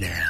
Now,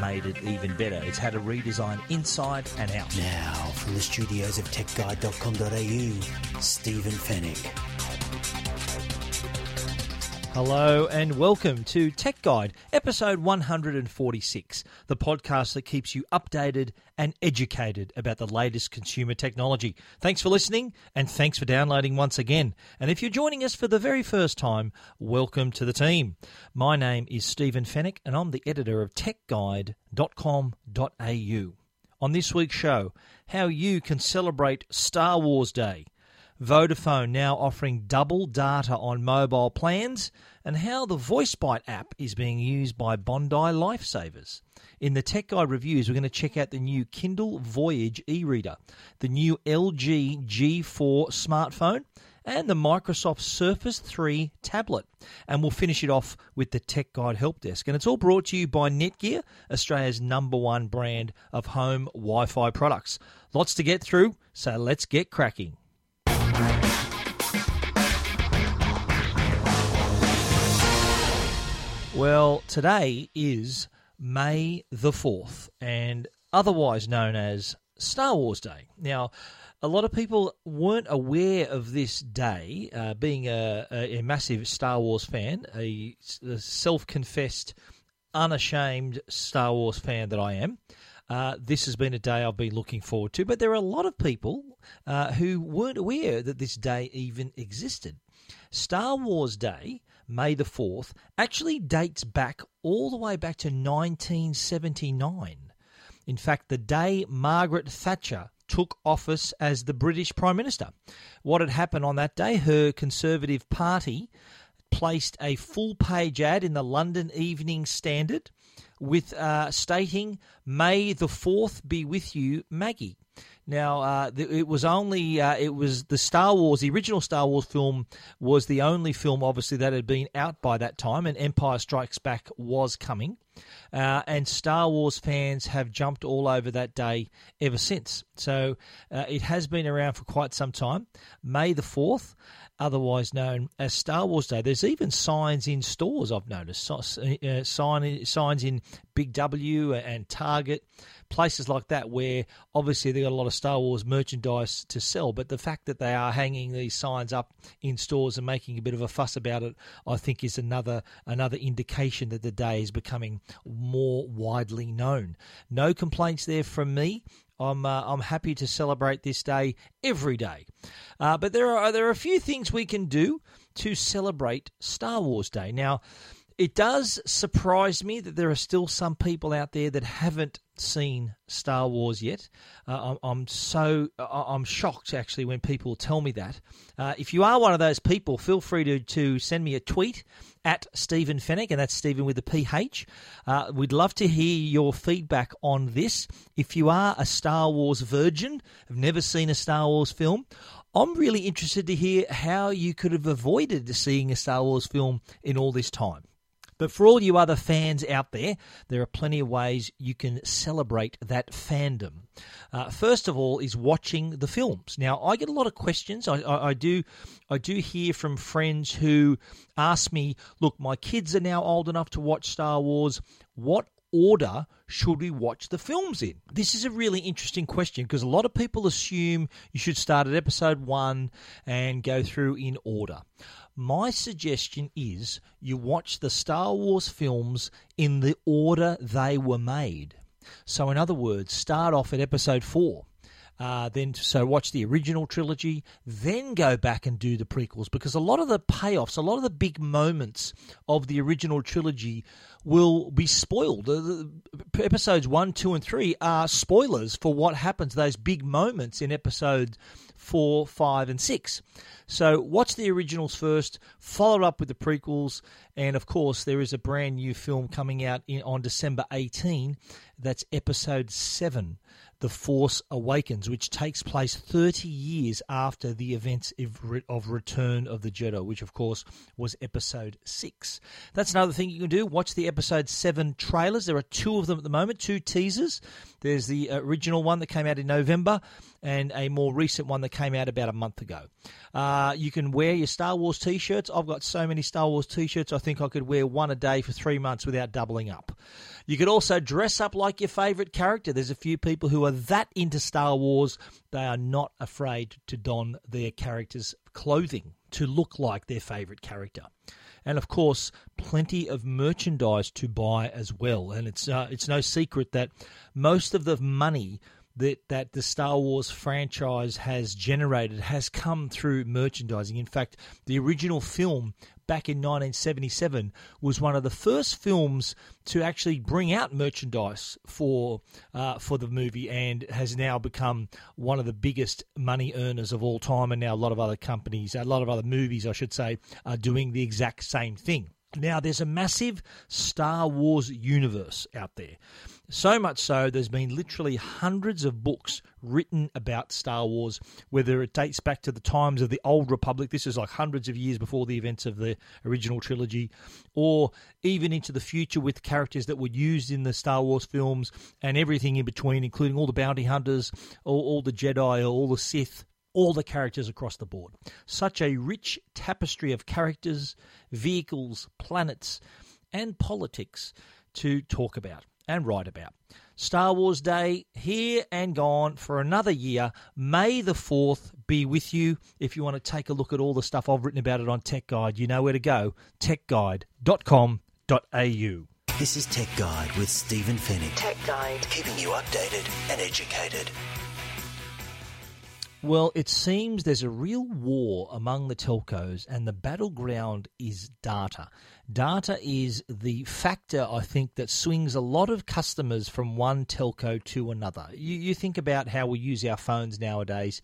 made it even better. It's had a redesign inside and out. Now, from the studios of techguide.com.au, Stephen Fenech. Hello and welcome to Tech Guide, episode 146, the podcast that keeps you updated and educated about the latest consumer technology. Thanks for listening and thanks for downloading once again. And if you're joining us for the very first time, welcome to the team. My name is Stephen Fenech and I'm the editor of techguide.com.au. On this week's show, how you can celebrate Star Wars Day. Vodafone now offering double data on mobile plans, and how the VoiceBite app is being used by Bondi Lifesavers. In the Tech Guide reviews, we're going to check out the new Kindle Voyage e reader, the new LG G4 smartphone, and the Microsoft Surface 3 tablet. And we'll finish it off with the Tech Guide Help Desk. And it's all brought to you by Netgear, Australia's number one brand of home Wi Fi products. Lots to get through, so let's get cracking. Well, today is May the 4th, and otherwise known as Star Wars Day. Now, a lot of people weren't aware of this day, uh, being a, a, a massive Star Wars fan, a, a self confessed, unashamed Star Wars fan that I am. Uh, this has been a day I've been looking forward to, but there are a lot of people uh, who weren't aware that this day even existed. Star Wars Day, May the 4th, actually dates back all the way back to 1979. In fact, the day Margaret Thatcher took office as the British Prime Minister. What had happened on that day, her Conservative Party placed a full page ad in the London Evening Standard with uh, stating, May the 4th be with you, Maggie. Now, uh, it was only uh, it was the Star Wars, the original Star Wars film was the only film, obviously, that had been out by that time, and Empire Strikes Back was coming, uh, and Star Wars fans have jumped all over that day ever since. So uh, it has been around for quite some time. May the fourth, otherwise known as Star Wars Day. There's even signs in stores I've noticed, so, uh, sign, signs in Big W and Target places like that where obviously they've got a lot of Star Wars merchandise to sell, but the fact that they are hanging these signs up in stores and making a bit of a fuss about it, I think is another another indication that the day is becoming more widely known. No complaints there from me. I'm uh, I'm happy to celebrate this day every day, uh, but there are there are a few things we can do to celebrate Star Wars Day now. It does surprise me that there are still some people out there that haven't seen Star Wars yet. Uh, I'm, so I'm shocked actually when people tell me that. Uh, if you are one of those people, feel free to, to send me a tweet at Stephen Fenech, and that's Stephen with a PH. Uh, we'd love to hear your feedback on this. If you are a Star Wars virgin, have never seen a Star Wars film, I'm really interested to hear how you could have avoided seeing a Star Wars film in all this time. But for all you other fans out there, there are plenty of ways you can celebrate that fandom. Uh, first of all, is watching the films. Now, I get a lot of questions. I, I, I, do, I do hear from friends who ask me, "Look, my kids are now old enough to watch Star Wars. What order should we watch the films in? This is a really interesting question because a lot of people assume you should start at episode one and go through in order. My suggestion is you watch the Star Wars films in the order they were made. So, in other words, start off at episode four. Uh, then so watch the original trilogy, then go back and do the prequels because a lot of the payoffs, a lot of the big moments of the original trilogy will be spoiled. The, the, episodes one, two, and three are spoilers for what happens, those big moments in episode four, five, and six. So watch the originals first, follow up with the prequels, and of course, there is a brand new film coming out in, on December 18. That's episode seven. The Force Awakens, which takes place 30 years after the events of Return of the Jedi, which of course was episode 6. That's another thing you can do. Watch the episode 7 trailers. There are two of them at the moment, two teasers. There's the original one that came out in November and a more recent one that came out about a month ago. Uh, you can wear your Star Wars t shirts. I've got so many Star Wars t shirts, I think I could wear one a day for three months without doubling up. You could also dress up like your favourite character. There's a few people who are that into Star Wars, they are not afraid to don their character's clothing to look like their favourite character and of course plenty of merchandise to buy as well. And it's uh, it's no secret that most of the money that that the Star Wars franchise has generated has come through merchandising. In fact, the original film back in 1977 was one of the first films to actually bring out merchandise for uh, for the movie, and has now become one of the biggest money earners of all time. And now a lot of other companies, a lot of other movies, I should say, are doing the exact same thing. Now, there's a massive Star Wars universe out there. So much so, there's been literally hundreds of books written about Star Wars, whether it dates back to the times of the Old Republic, this is like hundreds of years before the events of the original trilogy, or even into the future with characters that were used in the Star Wars films and everything in between, including all the bounty hunters, all, all the Jedi, all the Sith, all the characters across the board. Such a rich tapestry of characters, vehicles, planets, and politics to talk about and write about. Star Wars Day here and gone for another year. May the 4th be with you. If you want to take a look at all the stuff I've written about it on Tech Guide, you know where to go techguide.com.au. This is Tech Guide with Stephen Fenech. Tech Guide. Keeping you updated and educated. Well, it seems there's a real war among the telcos, and the battleground is data. Data is the factor, I think, that swings a lot of customers from one telco to another. You, you think about how we use our phones nowadays.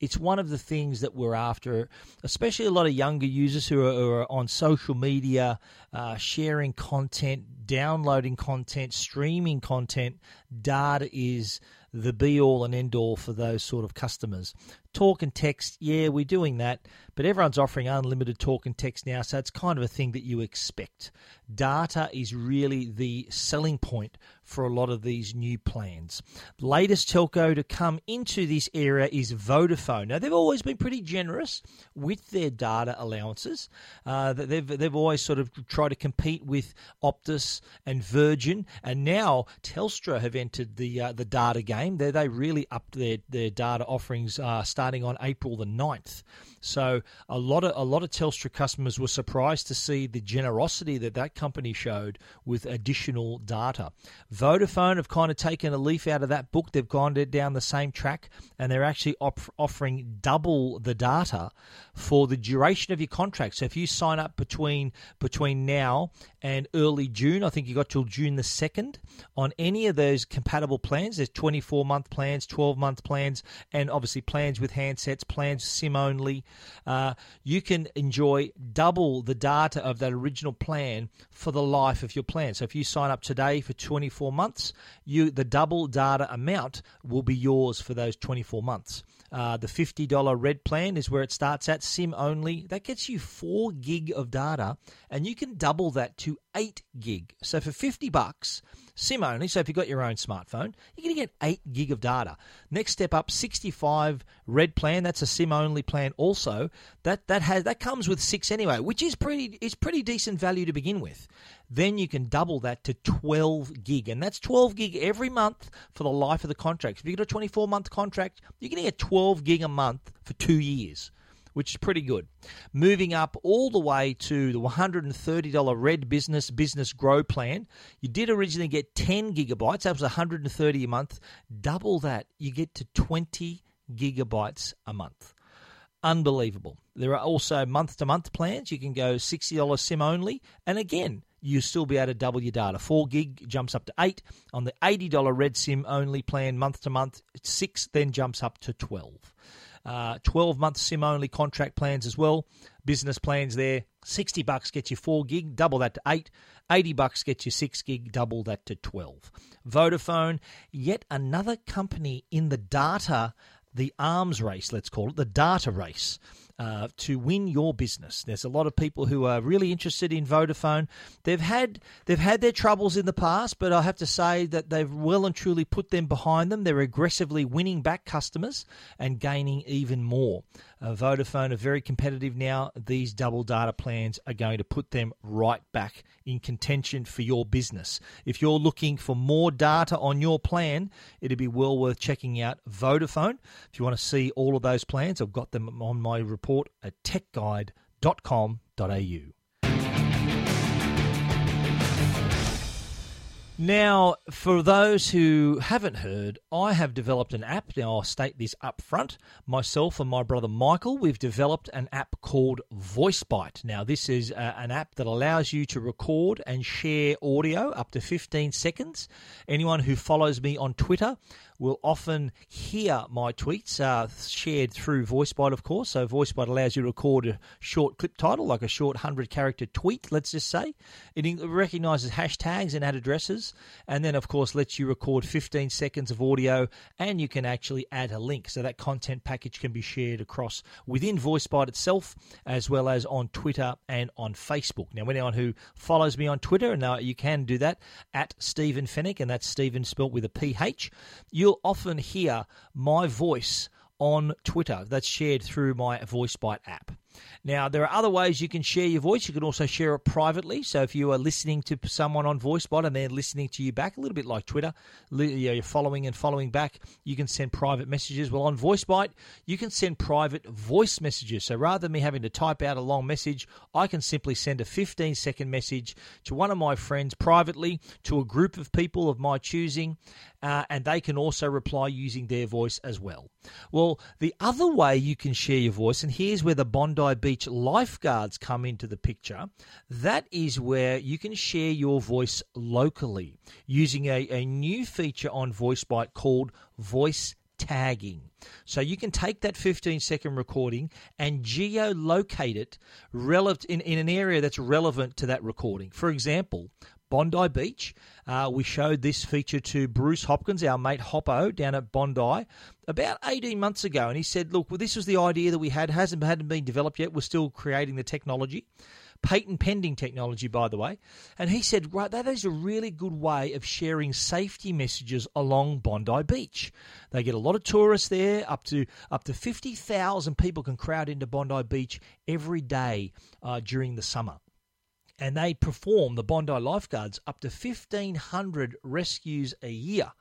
It's one of the things that we're after, especially a lot of younger users who are, who are on social media, uh, sharing content, downloading content, streaming content. Data is the be all and end all for those sort of customers. Talk and text, yeah, we're doing that, but everyone's offering unlimited talk and text now, so it's kind of a thing that you expect. Data is really the selling point for a lot of these new plans. Latest telco to come into this era is Vodafone. Now, they've always been pretty generous with their data allowances. Uh, they've, they've always sort of tried to compete with Optus and Virgin, and now Telstra have entered the uh, the data game. They they really upped their, their data offerings uh, starting on April the 9th. So a lot of a lot of Telstra customers were surprised to see the generosity that that company showed with additional data. Vodafone have kind of taken a leaf out of that book. They've gone down the same track, and they're actually op- offering double the data for the duration of your contract. So if you sign up between between now and early June, I think you got till June the second on any of those compatible plans. There's 24 month plans, 12 month plans, and obviously plans with handsets, plans SIM only uh, you can enjoy double the data of that original plan for the life of your plan. So if you sign up today for 24 months, you the double data amount will be yours for those 24 months. Uh, the $50 red plan is where it starts at, SIM only. That gets you 4 gig of data, and you can double that to 8 gig. So for 50 bucks, SIM only, so if you've got your own smartphone, you're going to get 8 gig of data. Next step up, 65 red plan, that's a SIM only plan also. That that has that comes with 6 anyway, which is pretty is pretty decent value to begin with. Then you can double that to 12 gig, and that's 12 gig every month for the life of the contract. If you get a 24 month contract, you're going to get 12 gig a month for 2 years which is pretty good. Moving up all the way to the $130 Red Business Business Grow plan. You did originally get 10 gigabytes, that was 130 a month. Double that, you get to 20 gigabytes a month. Unbelievable. There are also month to month plans. You can go $60 SIM only. And again, you still be able to double your data. 4 gig jumps up to 8. On the $80 Red SIM only plan month to month, 6 then jumps up to 12. Uh, 12 month SIM only contract plans as well. Business plans there. 60 bucks gets you 4 gig, double that to 8. 80 bucks gets you 6 gig, double that to 12. Vodafone, yet another company in the data, the arms race, let's call it, the data race uh, to win your business. There's a lot of people who are really interested in Vodafone. They've had they've had their troubles in the past, but I have to say that they've well and truly put them behind them. They're aggressively winning back customers and gaining even more. Uh, Vodafone are very competitive now. These double data plans are going to put them right back in contention for your business. If you're looking for more data on your plan, it'd be well worth checking out Vodafone. If you want to see all of those plans, I've got them on my report at techguide.com.au. Now, for those who haven't heard, I have developed an app. Now, I'll state this up front. Myself and my brother Michael, we've developed an app called VoiceBite. Now, this is uh, an app that allows you to record and share audio up to 15 seconds. Anyone who follows me on Twitter will often hear my tweets uh, shared through VoiceBite, of course. So VoiceBite allows you to record a short clip title, like a short 100 character tweet, let's just say. It recognizes hashtags and ad addresses, and then, of course, lets you record 15 seconds of audio, and you can actually add a link. So that content package can be shared across within VoiceBite itself, as well as on Twitter and on Facebook. Now, anyone who follows me on Twitter, and uh, you can do that at Stephen Fenech, and that's Stephen spelt with a PH, you'll often hear my voice on Twitter that's shared through my VoiceBite app. Now, there are other ways you can share your voice. You can also share it privately. So, if you are listening to someone on VoiceBite and they're listening to you back, a little bit like Twitter, you're following and following back, you can send private messages. Well, on VoiceBite, you can send private voice messages. So, rather than me having to type out a long message, I can simply send a 15 second message to one of my friends privately, to a group of people of my choosing, uh, and they can also reply using their voice as well. Well, the other way you can share your voice, and here's where the Bondi Beach lifeguards come into the picture, that is where you can share your voice locally using a, a new feature on VoiceBite called voice tagging. So you can take that 15 second recording and geolocate it relevant in, in an area that's relevant to that recording. For example, Bondi Beach. Uh, we showed this feature to Bruce Hopkins, our mate Hoppo, down at Bondi about 18 months ago. And he said, Look, well, this was the idea that we had, hasn't hadn't been developed yet. We're still creating the technology. Patent pending technology, by the way. And he said, right, that is a really good way of sharing safety messages along Bondi Beach. They get a lot of tourists there, up to up to 50,000 people can crowd into Bondi Beach every day uh, during the summer and they perform the Bondi lifeguards up to 1,500 rescues a year.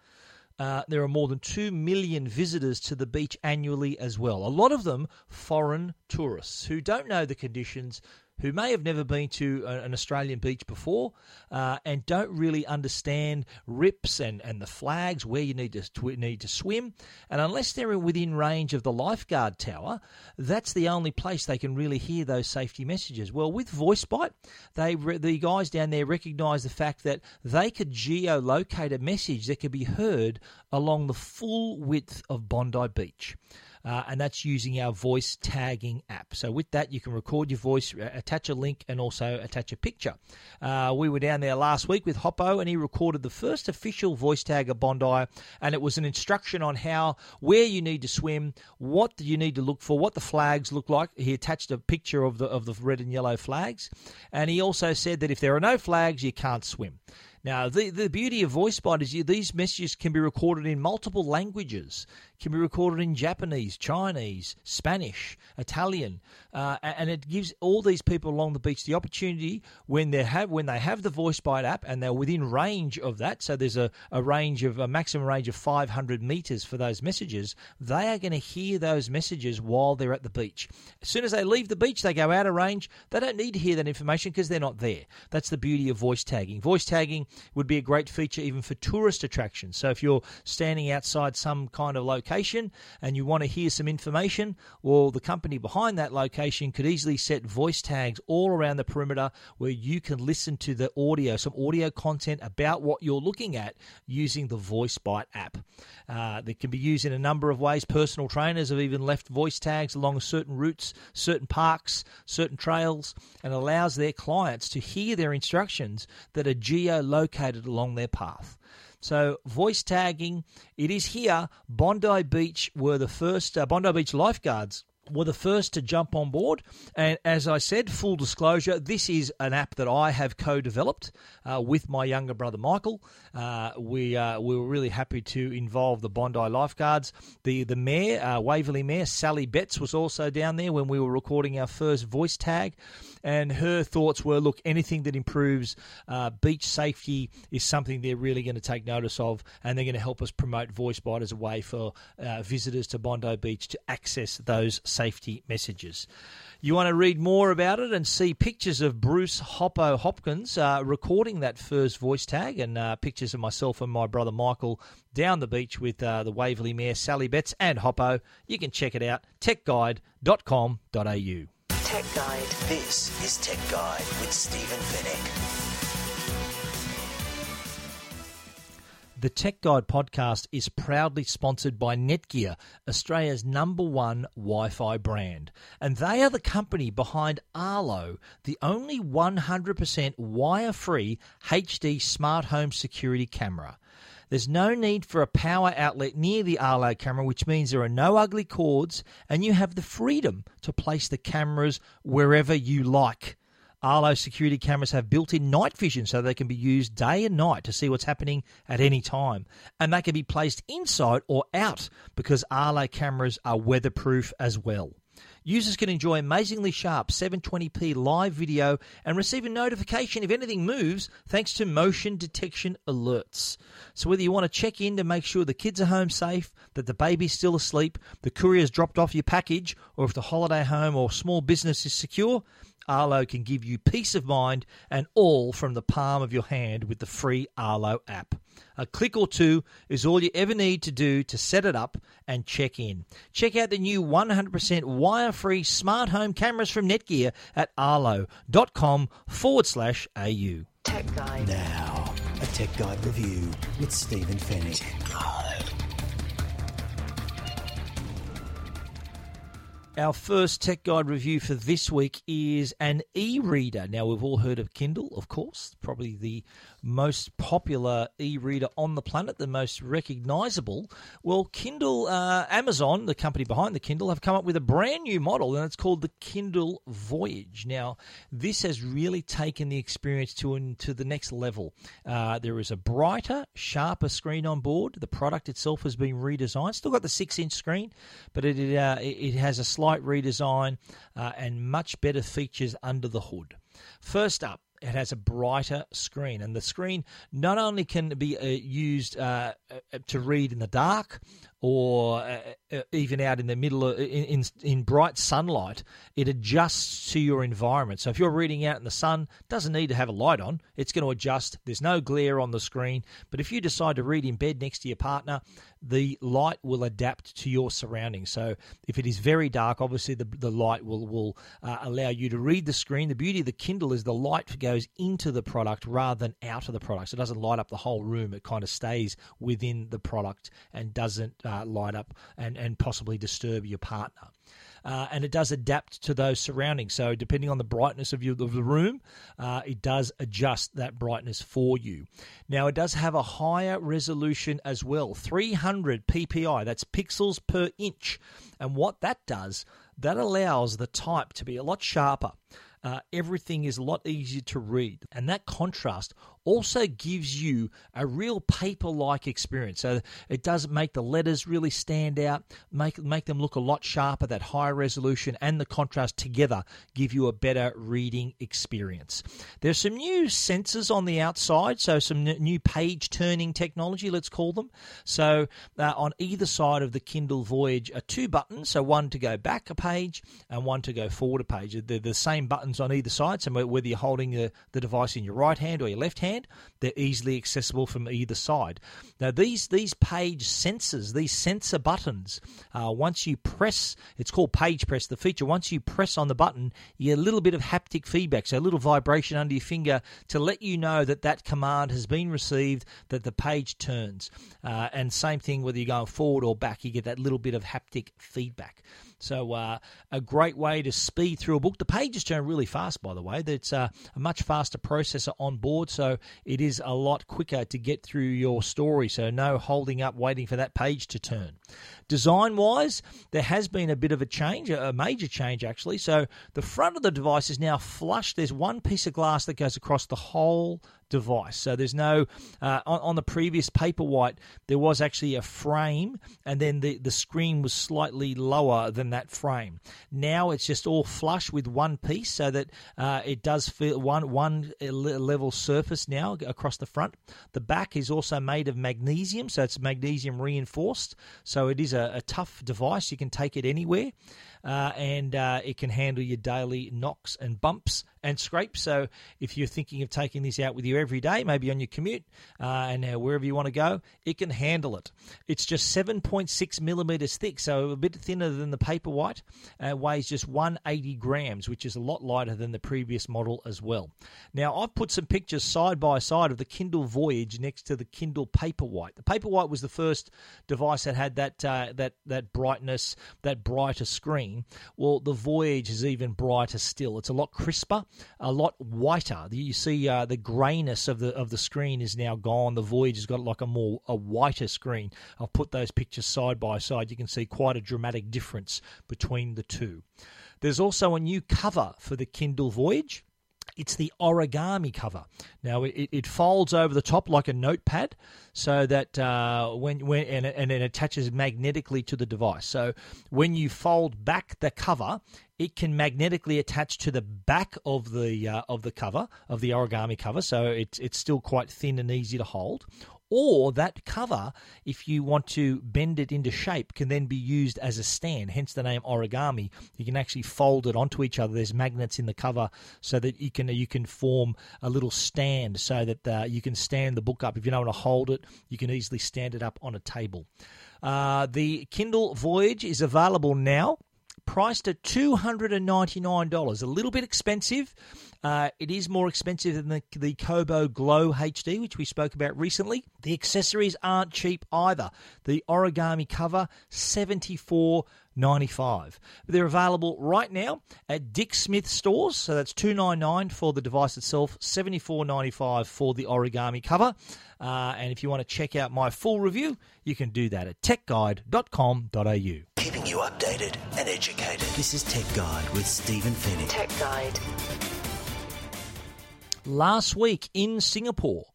Uh, there are more than 2 million visitors to the beach annually as well. A lot of them foreign tourists who don't know the conditions, who may have never been to an Australian beach before uh, and don't really understand rips and, and the flags where you need to tw- need to swim. And unless they're within range of the lifeguard tower, that's the only place they can really hear those safety messages. Well, with VoiceBite, they the guys down there recognise the fact that they could geolocate a message that could be heard along the full width of Bondi Beach uh, and that's using our voice tagging app. So with that, you can record your voice, uh, attach a link, and also attach a picture. Uh, we were down there last week with Hoppo, and he recorded the first official voice tag of Bondi, and it was an instruction on how, where you need to swim, what you need to look for, what the flags look like. He attached a picture of the of the red and yellow flags, and he also said that if there are no flags, you can't swim. Now, the, the beauty of VoiceBite is you, these messages can be recorded in multiple languages can be recorded in Japanese, Chinese, Spanish, Italian, uh, and it gives all these people along the beach the opportunity when they have when they have the VoiceBite app and they're within range of that. So there's a, a range of a maximum range of 500 meters for those messages. They are going to hear those messages while they're at the beach. As soon as they leave the beach, they go out of range. They don't need to hear that information because they're not there. That's the beauty of voice tagging. Voice tagging would be a great feature even for tourist attractions. So if you're standing outside some kind of location and you want to hear some information, well, the company behind that location could easily set voice tags all around the perimeter where you can listen to the audio, some audio content about what you're looking at using the VoiceBite app. Uh, that can be used in a number of ways. Personal trainers have even left voice tags along certain routes, certain parks, certain trails, and allows their clients to hear their instructions that are geo-located along their path. So voice tagging, it is here. Bondi Beach were the first. Uh, Bondi Beach lifeguards were the first to jump on board. And as I said, full disclosure, this is an app that I have co-developed uh, with my younger brother Michael. Uh, we uh, we were really happy to involve the Bondi lifeguards. The the mayor, uh, Waverley Mayor Sally Betts, was also down there when we were recording our first voice tag, and her thoughts were, look, anything that improves uh, beach safety is something they're really going to take notice of, and they're going to help us promote VoiceBite as a way for uh, visitors to Bondi Beach to access those safety messages. You want to read more about it and see pictures of Bruce Hoppo Hopkins uh, recording that first voice tag and uh, pictures of myself and my brother Michael down the beach with uh, the Waverley Mayor Sally Betts and Hoppo. You can check it out, techguide.com.au. Tech Guide. This is Tech Guide with Stephen Fenech. The Tech Guide podcast is proudly sponsored by Netgear, Australia's number one Wi Fi brand. And they are the company behind Arlo, the only 100% wire free HD smart home security camera. There's no need for a power outlet near the Arlo camera, which means there are no ugly cords and you have the freedom to place the cameras wherever you like. Arlo security cameras have built in night vision so they can be used day and night to see what's happening at any time. And they can be placed inside or out because Arlo cameras are weatherproof as well. Users can enjoy amazingly sharp 720p live video and receive a notification if anything moves thanks to motion detection alerts. So, whether you want to check in to make sure the kids are home safe, that the baby's still asleep, the courier's dropped off your package, or if the holiday home or small business is secure, Arlo can give you peace of mind and all from the palm of your hand with the free Arlo app. A click or two is all you ever need to do to set it up and check in. Check out the new 100% wire free smart home cameras from Netgear at arlo.com forward slash au. Tech Guide. Now, a Tech Guide review with Stephen Fenech. Our first tech guide review for this week is an e reader. Now, we've all heard of Kindle, of course, probably the most popular e reader on the planet, the most recognizable. Well, Kindle, uh, Amazon, the company behind the Kindle, have come up with a brand new model, and it's called the Kindle Voyage. Now, this has really taken the experience to, to the next level. Uh, there is a brighter, sharper screen on board. The product itself has been redesigned, still got the six inch screen, but it, uh, it has a slight redesign uh, and much better features under the hood. First up, it has a brighter screen, and the screen not only can be uh, used uh, uh to read in the dark or uh, uh, even out in the middle of, in, in, in bright sunlight, it adjusts to your environment. So if you're reading out in the sun, doesn't need to have a light on. It's going to adjust. There's no glare on the screen. But if you decide to read in bed next to your partner, the light will adapt to your surroundings. So if it is very dark, obviously the, the light will will uh, allow you to read the screen. The beauty of the Kindle is the light goes into the product rather than out of the product. So it doesn't light up the whole room. It kind of stays within the product and doesn't uh, light up and, and possibly disturb your partner. Uh, and it does adapt to those surroundings. So, depending on the brightness of, you, of the room, uh, it does adjust that brightness for you. Now, it does have a higher resolution as well 300 ppi, that's pixels per inch. And what that does, that allows the type to be a lot sharper. Uh, everything is a lot easier to read. And that contrast also gives you a real paper like experience. So it does make the letters really stand out, make, make them look a lot sharper. That high resolution and the contrast together give you a better reading experience. There's some new sensors on the outside, so some new page turning technology, let's call them. So uh, on either side of the Kindle Voyage are two buttons, so one to go back a page and one to go forward a page. They're the same buttons on either side, so whether you're holding the, the device in your right hand or your left hand They're easily accessible from either side. Now these these page sensors, these sensor buttons, uh, once you press, it's called page press. The feature once you press on the button, you get a little bit of haptic feedback, so a little vibration under your finger to let you know that that command has been received, that the page turns. Uh, and same thing whether you're going forward or back, you get that little bit of haptic feedback. So uh, a great way to speed through a book. The pages turn really fast, by the way. It's uh, a much faster processor on board, so it is a lot quicker to get through your story. So no holding up, waiting for that page to turn. Design wise, there has been a bit of a change, a major change actually. So the front of the device is now flush. There's one piece of glass that goes across the whole device. So there's no uh, on, on, the previous Paperwhite there was actually a frame, and then the the screen was slightly lower than that frame. Now it's just all flush with one piece, so that uh, it does feel one one level surface now across the front. The back is also made of magnesium, so it's magnesium reinforced. So it is a, a tough device. You can take it anywhere uh, and uh, it can handle your daily knocks and bumps and scrape. So if you're thinking of taking this out with you every day, maybe on your commute uh, and uh, wherever you want to go, it can handle it. It's just 7.6 millimeters thick, so a bit thinner than the Paperwhite. Uh, weighs just 180 grams, which is a lot lighter than the previous model as well. Now I've put some pictures side by side of the Kindle Voyage next to the Kindle Paperwhite. The Paperwhite was the first device that had that uh, that that brightness, that brighter screen, well, the Voyage is even brighter still. It's a lot crisper, a lot whiter. You see uh, the greyness of the of the screen is now gone. The Voyage has got like a more a whiter screen. I've put those pictures side by side. You can see quite a dramatic difference between the two. There's also a new cover for the Kindle Voyage. It's the origami cover. Now it, it folds over the top like a notepad, so that uh, when when and, and it attaches magnetically to the device. So when you fold back the cover, it can magnetically attach to the back of the uh, of the cover of the origami cover. So it's it's still quite thin and easy to hold or that cover, if you want to bend it into shape, can then be used as a stand, hence the name origami. You can actually fold it onto each other. There's magnets in the cover so that you can you can form a little stand so that uh, you can stand the book up. If you don't want to hold it, you can easily stand it up on a table. Uh, the Kindle Voyage is available now priced at $299. A little bit expensive. Uh, it is more expensive than the, the Kobo Glow HD, which we spoke about recently. The accessories aren't cheap either. The origami cover, 74 95 They're available right now at Dick Smith stores, so that's two nine nine for the device itself, seventy four ninety five for the origami cover. Uh, and if you want to check out my full review, you can do that at techguide.com.au. Keeping you updated and educated. This is Tech Guide with Stephen Fenech. Tech Guide. Last week in Singapore,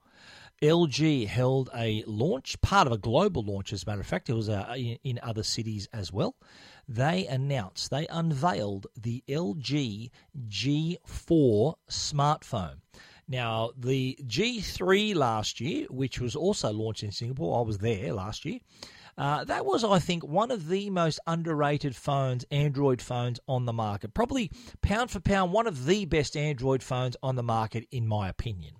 LG held a launch, part of a global launch, as a matter of fact. It was uh, in other cities as well. They announced, they unveiled the LG G4 smartphone. Now, the G3 last year, which was also launched in Singapore, I was there last year. Uh, that was, I think, one of the most underrated phones, Android phones on the market. Probably pound for pound, one of the best Android phones on the market, in my opinion.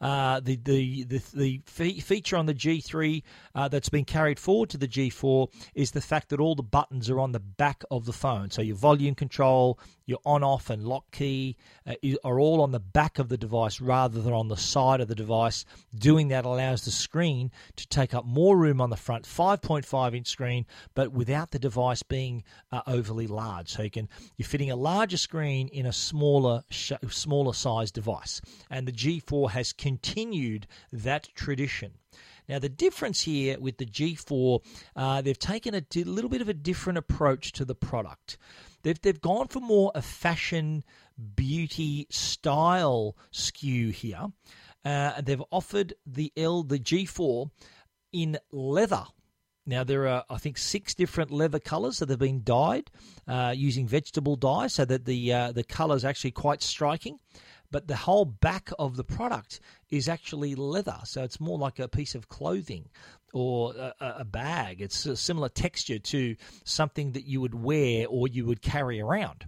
Uh, the, the, the, the feature on the G3 uh, that's been carried forward to the G4 is the fact that all the buttons are on the back of the phone. So your volume control, your on off and lock key uh, are all on the back of the device rather than on the side of the device. Doing that allows the screen to take up more room on the front, 5.5 inch screen, but without the device being uh, overly large. So you can you're fitting a larger screen in a smaller smaller size device, and the G4 has continued that tradition. Now, the difference here with the G4, uh, they've taken a little bit of a different approach to the product. They've they've gone for more a fashion, beauty, style skew here. Uh, they've offered the L the G4 in leather. Now there are, I think, six different leather colours that have been dyed uh, using vegetable dye, so that the uh, the colour is actually quite striking. But the whole back of the product is actually leather, so it's more like a piece of clothing or a, a, bag. It's a similar texture to something that you would wear or you would carry around.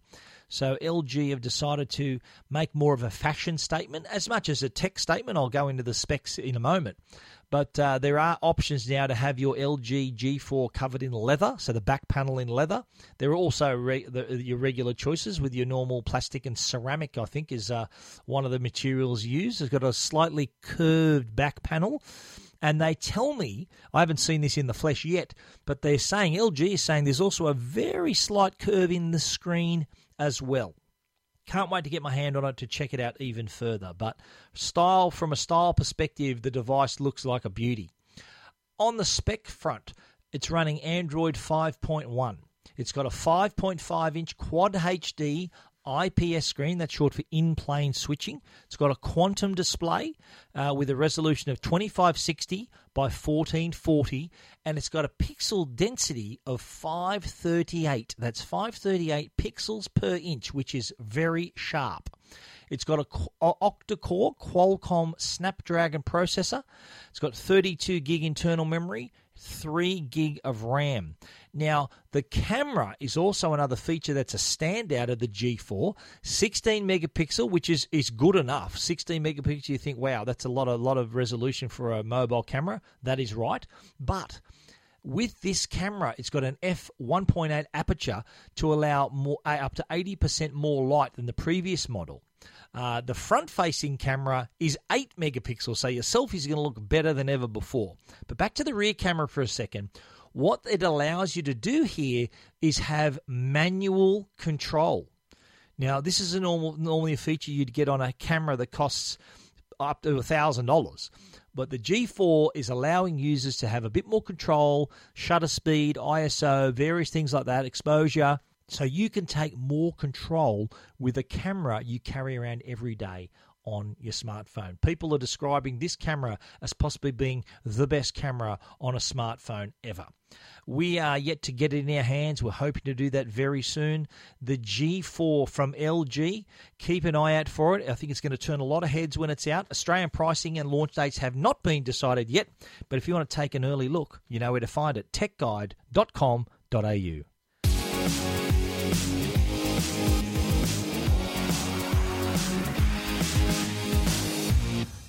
So LG have decided to make more of a fashion statement as much as a tech statement. I'll go into the specs in a moment. But uh, there are options now to have your LG G4 covered in leather, so the back panel in leather. There are also re- the, your regular choices with your normal plastic and ceramic, I think, is uh, one of the materials used. It's got a slightly curved back panel. And they tell me, I haven't seen this in the flesh yet, but they're saying, LG is saying there's also a very slight curve in the screen as well. Can't wait to get my hand on it to check it out even further. But style, from a style perspective, the device looks like a beauty. On the spec front, it's running Android 5.1. It's got a 5.5 inch Quad HD IPS screen, that's short for in plane switching. It's got a quantum display uh, with a resolution of 2560 by 1440, and it's got a pixel density of 538. That's 538 pixels per inch, which is very sharp. It's got a octa-core Qualcomm Snapdragon processor. It's got 32 gig internal memory, 3 gig of RAM. Now, the camera is also another feature that's a standout of the G4. 16 megapixel, which is, is good enough. 16 megapixel, you think, wow, that's a lot, a lot of resolution for a mobile camera. That is right. But with this camera, it's got an f1.8 aperture to allow more, up to 80% more light than the previous model. Uh, the front facing camera is 8 megapixels, so your selfies are going to look better than ever before. But back to the rear camera for a second. What it allows you to do here is have manual control. Now, this is a normal, normally a feature you'd get on a camera that costs up to $1,000. But the G4 is allowing users to have a bit more control, shutter speed, ISO, various things like that, exposure. So you can take more control with a camera you carry around every day on your smartphone. People are describing this camera as possibly being the best camera on a smartphone ever. We are yet to get it in our hands. We're hoping to do that very soon. The G4 from LG, keep an eye out for it. I think it's going to turn a lot of heads when it's out. Australian pricing and launch dates have not been decided yet, but if you want to take an early look, you know where to find it techguide.com.au.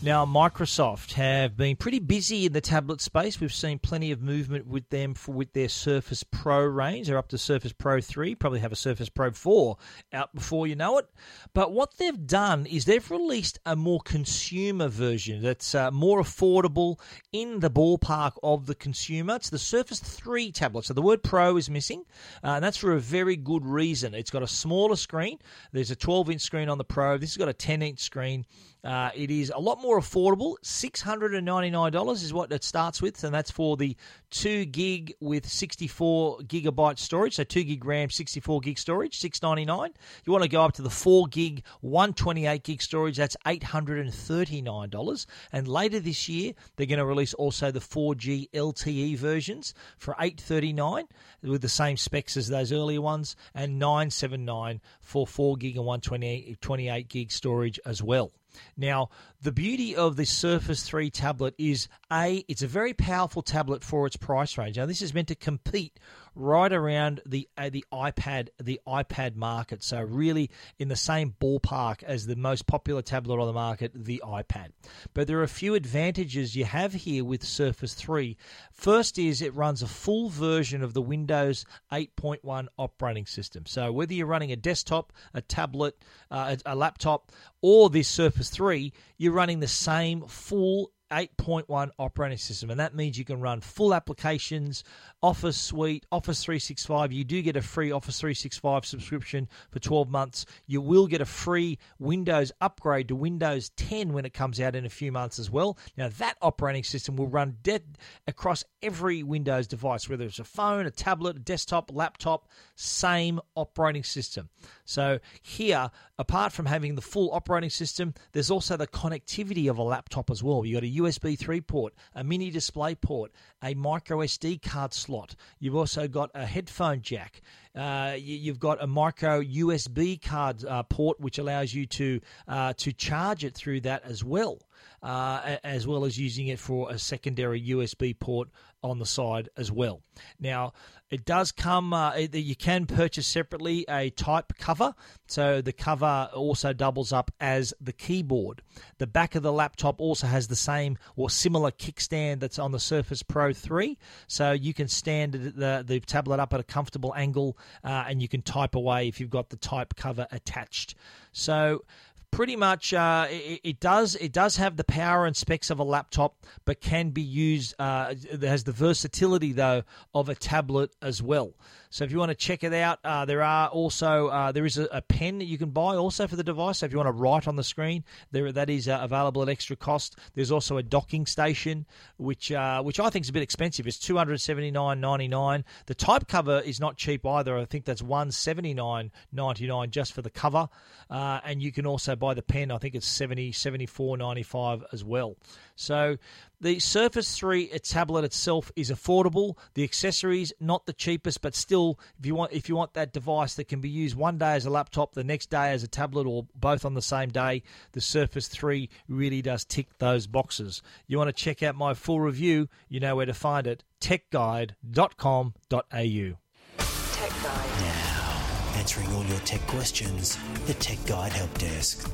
Now, Microsoft have been pretty busy in the tablet space. We've seen plenty of movement with them for with their Surface Pro range. They're up to Surface Pro 3, probably have a Surface Pro 4 out before you know it. But what they've done is they've released a more consumer version that's uh, more affordable in the ballpark of the consumer. It's the Surface 3 tablet. So the word Pro is missing, uh, and that's for a very good reason. It's got a smaller screen. There's a 12 inch screen on the Pro. This has got a 10 inch screen. Uh, it is a lot more affordable. $699 is what it starts with, and that's for the 2 gig with 64 gigabyte storage. So 2 gig RAM, 64 gig storage, 699. You want to go up to the 4 gig, 128 gig storage, that's $839. And later this year, they're going to release also the 4G LTE versions for 839 with the same specs as those earlier ones, and 979 for 4 gig and 128 gig storage as well. Now, the beauty of the Surface 3 tablet is A, it's a very powerful tablet for its price range. Now, this is meant to compete right around the uh, the iPad the iPad market. So really in the same ballpark as the most popular tablet on the market, the iPad. But there are a few advantages you have here with Surface 3. First is it runs a full version of the Windows 8.1 operating system. So whether you're running a desktop, a tablet, uh, a, a laptop, or this Surface 3, you're running the same full 8.1 operating system, and that means you can run full applications, Office Suite, Office 365. You do get a free Office 365 subscription for 12 months. You will get a free Windows upgrade to Windows 10 when it comes out in a few months as well. Now, that operating system will run dead across every Windows device, whether it's a phone, a tablet, a desktop, laptop, same operating system. So, here, apart from having the full operating system, there's also the connectivity of a laptop as well. You've got a USB 3 port, a mini display port, a micro SD card slot. You've also got a headphone jack. Uh, you, have got a micro USB card uh, port, which allows you to uh, to charge it through that as well. uh, as well as using it for a secondary USB port on the side as well. Now, it does come, uh, you can purchase separately a type cover. So the cover also doubles up as the keyboard. The back of the laptop also has the same or similar kickstand that's on the Surface Pro 3. So you can stand the, the tablet up at a comfortable angle uh, and you can type away if you've got the type cover attached. So pretty much uh, it, it, does it does have the power and specs of a laptop, but can be used. Uh, it has the versatility though of a tablet as well. So if you want to check it out, uh, there are also uh, there is a, a, pen that you can buy also for the device. So if you want to write on the screen, there that is uh, available at extra cost. There's also a docking station, which uh, which I think is a bit expensive. It's two hundred seventy nine ninety nine. The type cover is not cheap either. I think that's one seventy nine ninety nine just for the cover, uh, and you can also buy the pen. I think it's 70 74 95 as well. So the Surface 3 tablet itself is affordable. The accessories not the cheapest, but still, if you want if you want that device that can be used one day as a laptop, the next day as a tablet, or both on the same day, the Surface 3 really does tick those boxes. You want to check out my full review? You know where to find it: techguide.com.au. Tech Guide. Now, answering all your tech questions, the Tech Guide Help Desk.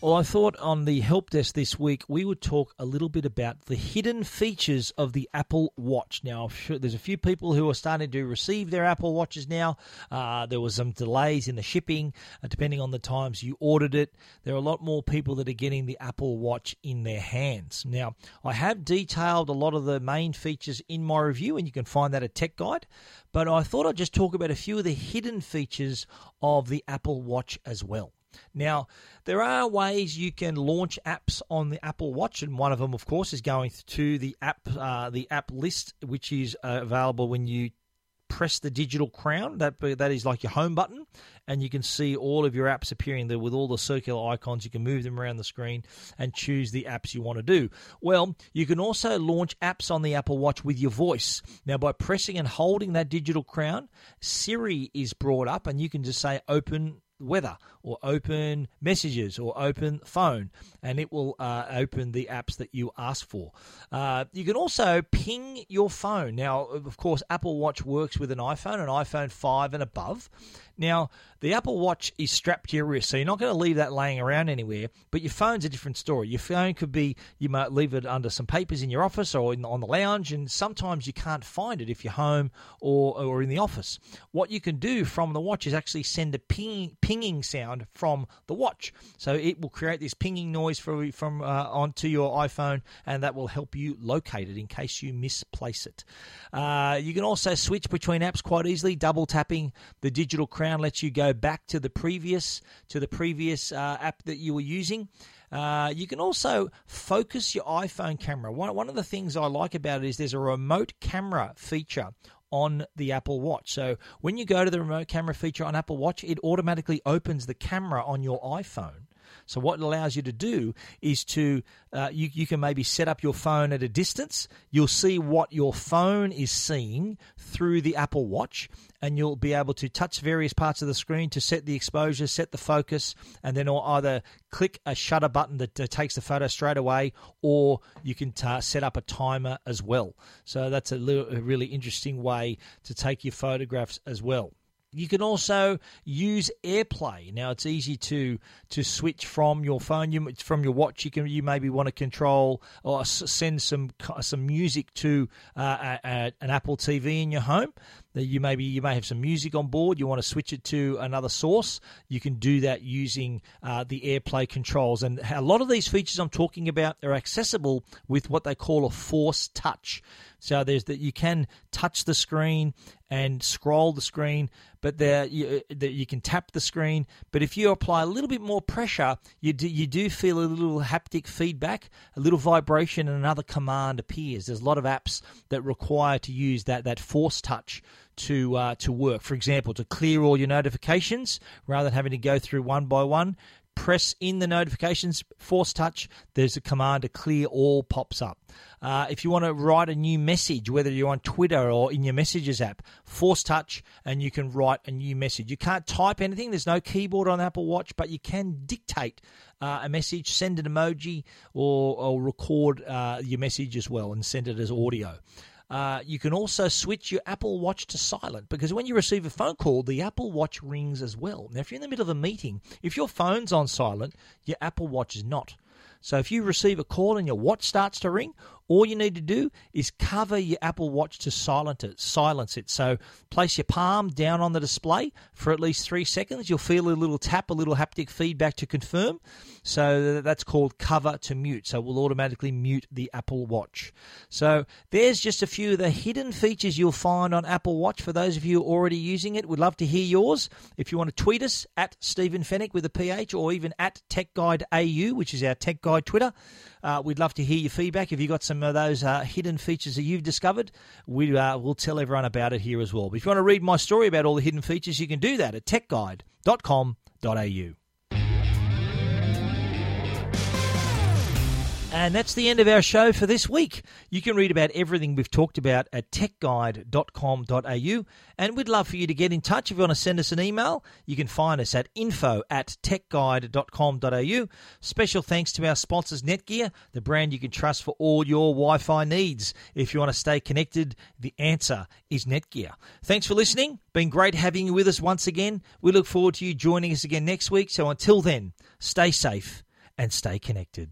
Well, I thought on the help desk this week we would talk a little bit about the hidden features of the Apple Watch. Now, sure there's a few people who are starting to receive their Apple Watches now. Uh, there was some delays in the shipping, uh, depending on the times you ordered it. There are a lot more people that are getting the Apple Watch in their hands. Now, I have detailed a lot of the main features in my review, and you can find that at Tech Guide. But I thought I'd just talk about a few of the hidden features of the Apple Watch as well. Now, there are ways you can launch apps on the Apple Watch, and one of them, of course, is going to the app uh, the app list, which is uh, available when you press the digital crown. That that is like your home button, and you can see all of your apps appearing there with all the circular icons. You can move them around the screen and choose the apps you want to do. Well, you can also launch apps on the Apple Watch with your voice. Now, by pressing and holding that digital crown, Siri is brought up, and you can just say "Open weather or open messages or open phone and it will uh, open the apps that you ask for. Uh, you can also ping your phone. Now of course apple watch works with an iphone an iphone 5 and above now, the Apple Watch is strapped to your wrist, so you're not going to leave that laying around anywhere. But your phone's a different story. Your phone could be, you might leave it under some papers in your office or in, on the lounge, and sometimes you can't find it if you're home or, or in the office. What you can do from the watch is actually send a ping, pinging sound from the watch. So it will create this pinging noise for, from uh, onto your iPhone, and that will help you locate it in case you misplace it. Uh, you can also switch between apps quite easily, double tapping the digital crown around lets you go back to the previous to the previous uh, app that you were using. Uh, you can also focus your iPhone camera. One, one of the things I like about it is there's a remote camera feature on the Apple Watch. So when you go to the remote camera feature on Apple Watch, it automatically opens the camera on your iPhone. So what it allows you to do is to uh, you you can maybe set up your phone at a distance. You'll see what your phone is seeing through the Apple Watch, and you'll be able to touch various parts of the screen to set the exposure, set the focus, and then or either click a shutter button that takes the photo straight away, or you can t- set up a timer as well. So that's a, little, a really interesting way to take your photographs as well. You can also use AirPlay. Now it's easy to to switch from your phone, you, from your watch. You can you maybe want to control or send some some music to uh, a, a, an Apple TV in your home. That you maybe you may have some music on board. You want to switch it to another source. You can do that using uh, the AirPlay controls. And a lot of these features I'm talking about are accessible with what they call a Force Touch. So there's that you can touch the screen and scroll the screen, but there you, you can tap the screen. But if you apply a little bit more pressure, you do, you do feel a little haptic feedback, a little vibration, and another command appears. There's a lot of apps that require to use that that force touch to uh, to work. For example, to clear all your notifications rather than having to go through one by one press in the notifications, force touch, there's a command to clear all pops up. Uh, if you want to write a new message, whether you're on Twitter or in your messages app, force touch and you can write a new message. You can't type anything, there's no keyboard on Apple Watch, but you can dictate uh, a message, send an emoji, or, or record uh, your message as well and send it as audio. Uh, you can also switch your Apple Watch to silent because when you receive a phone call, the Apple Watch rings as well. Now, if you're in the middle of a meeting, if your phone's on silent, your Apple Watch is not. So if you receive a call and your watch starts to ring, all you need to do is cover your Apple Watch to silence it. Silence it. So place your palm down on the display for at least three seconds. You'll feel a little tap, a little haptic feedback to confirm. So that's called cover to mute. So we'll automatically mute the Apple Watch. So there's just a few of the hidden features you'll find on Apple Watch. For those of you already using it, we'd love to hear yours. If you want to tweet us at Stephen Fenech with a PH or even at Tech Guide AU, which is our Tech Guide Twitter. Uh, we'd love to hear your feedback. If you've got some of those uh, hidden features that you've discovered, we, uh, will tell everyone about it here as well. But if you want to read my story about all the hidden features, you can do that at techguide.com.au. And that's the end of our show for this week. You can read about everything we've talked about at techguide.com.au. And we'd love for you to get in touch. If you want to send us an email, you can find us at info at techguide.com.au. Special thanks to our sponsors, Netgear, the brand you can trust for all your Wi Fi needs. If you want to stay connected, the answer is Netgear. Thanks for listening. Been great having you with us once again. We look forward to you joining us again next week. So until then, stay safe and stay connected.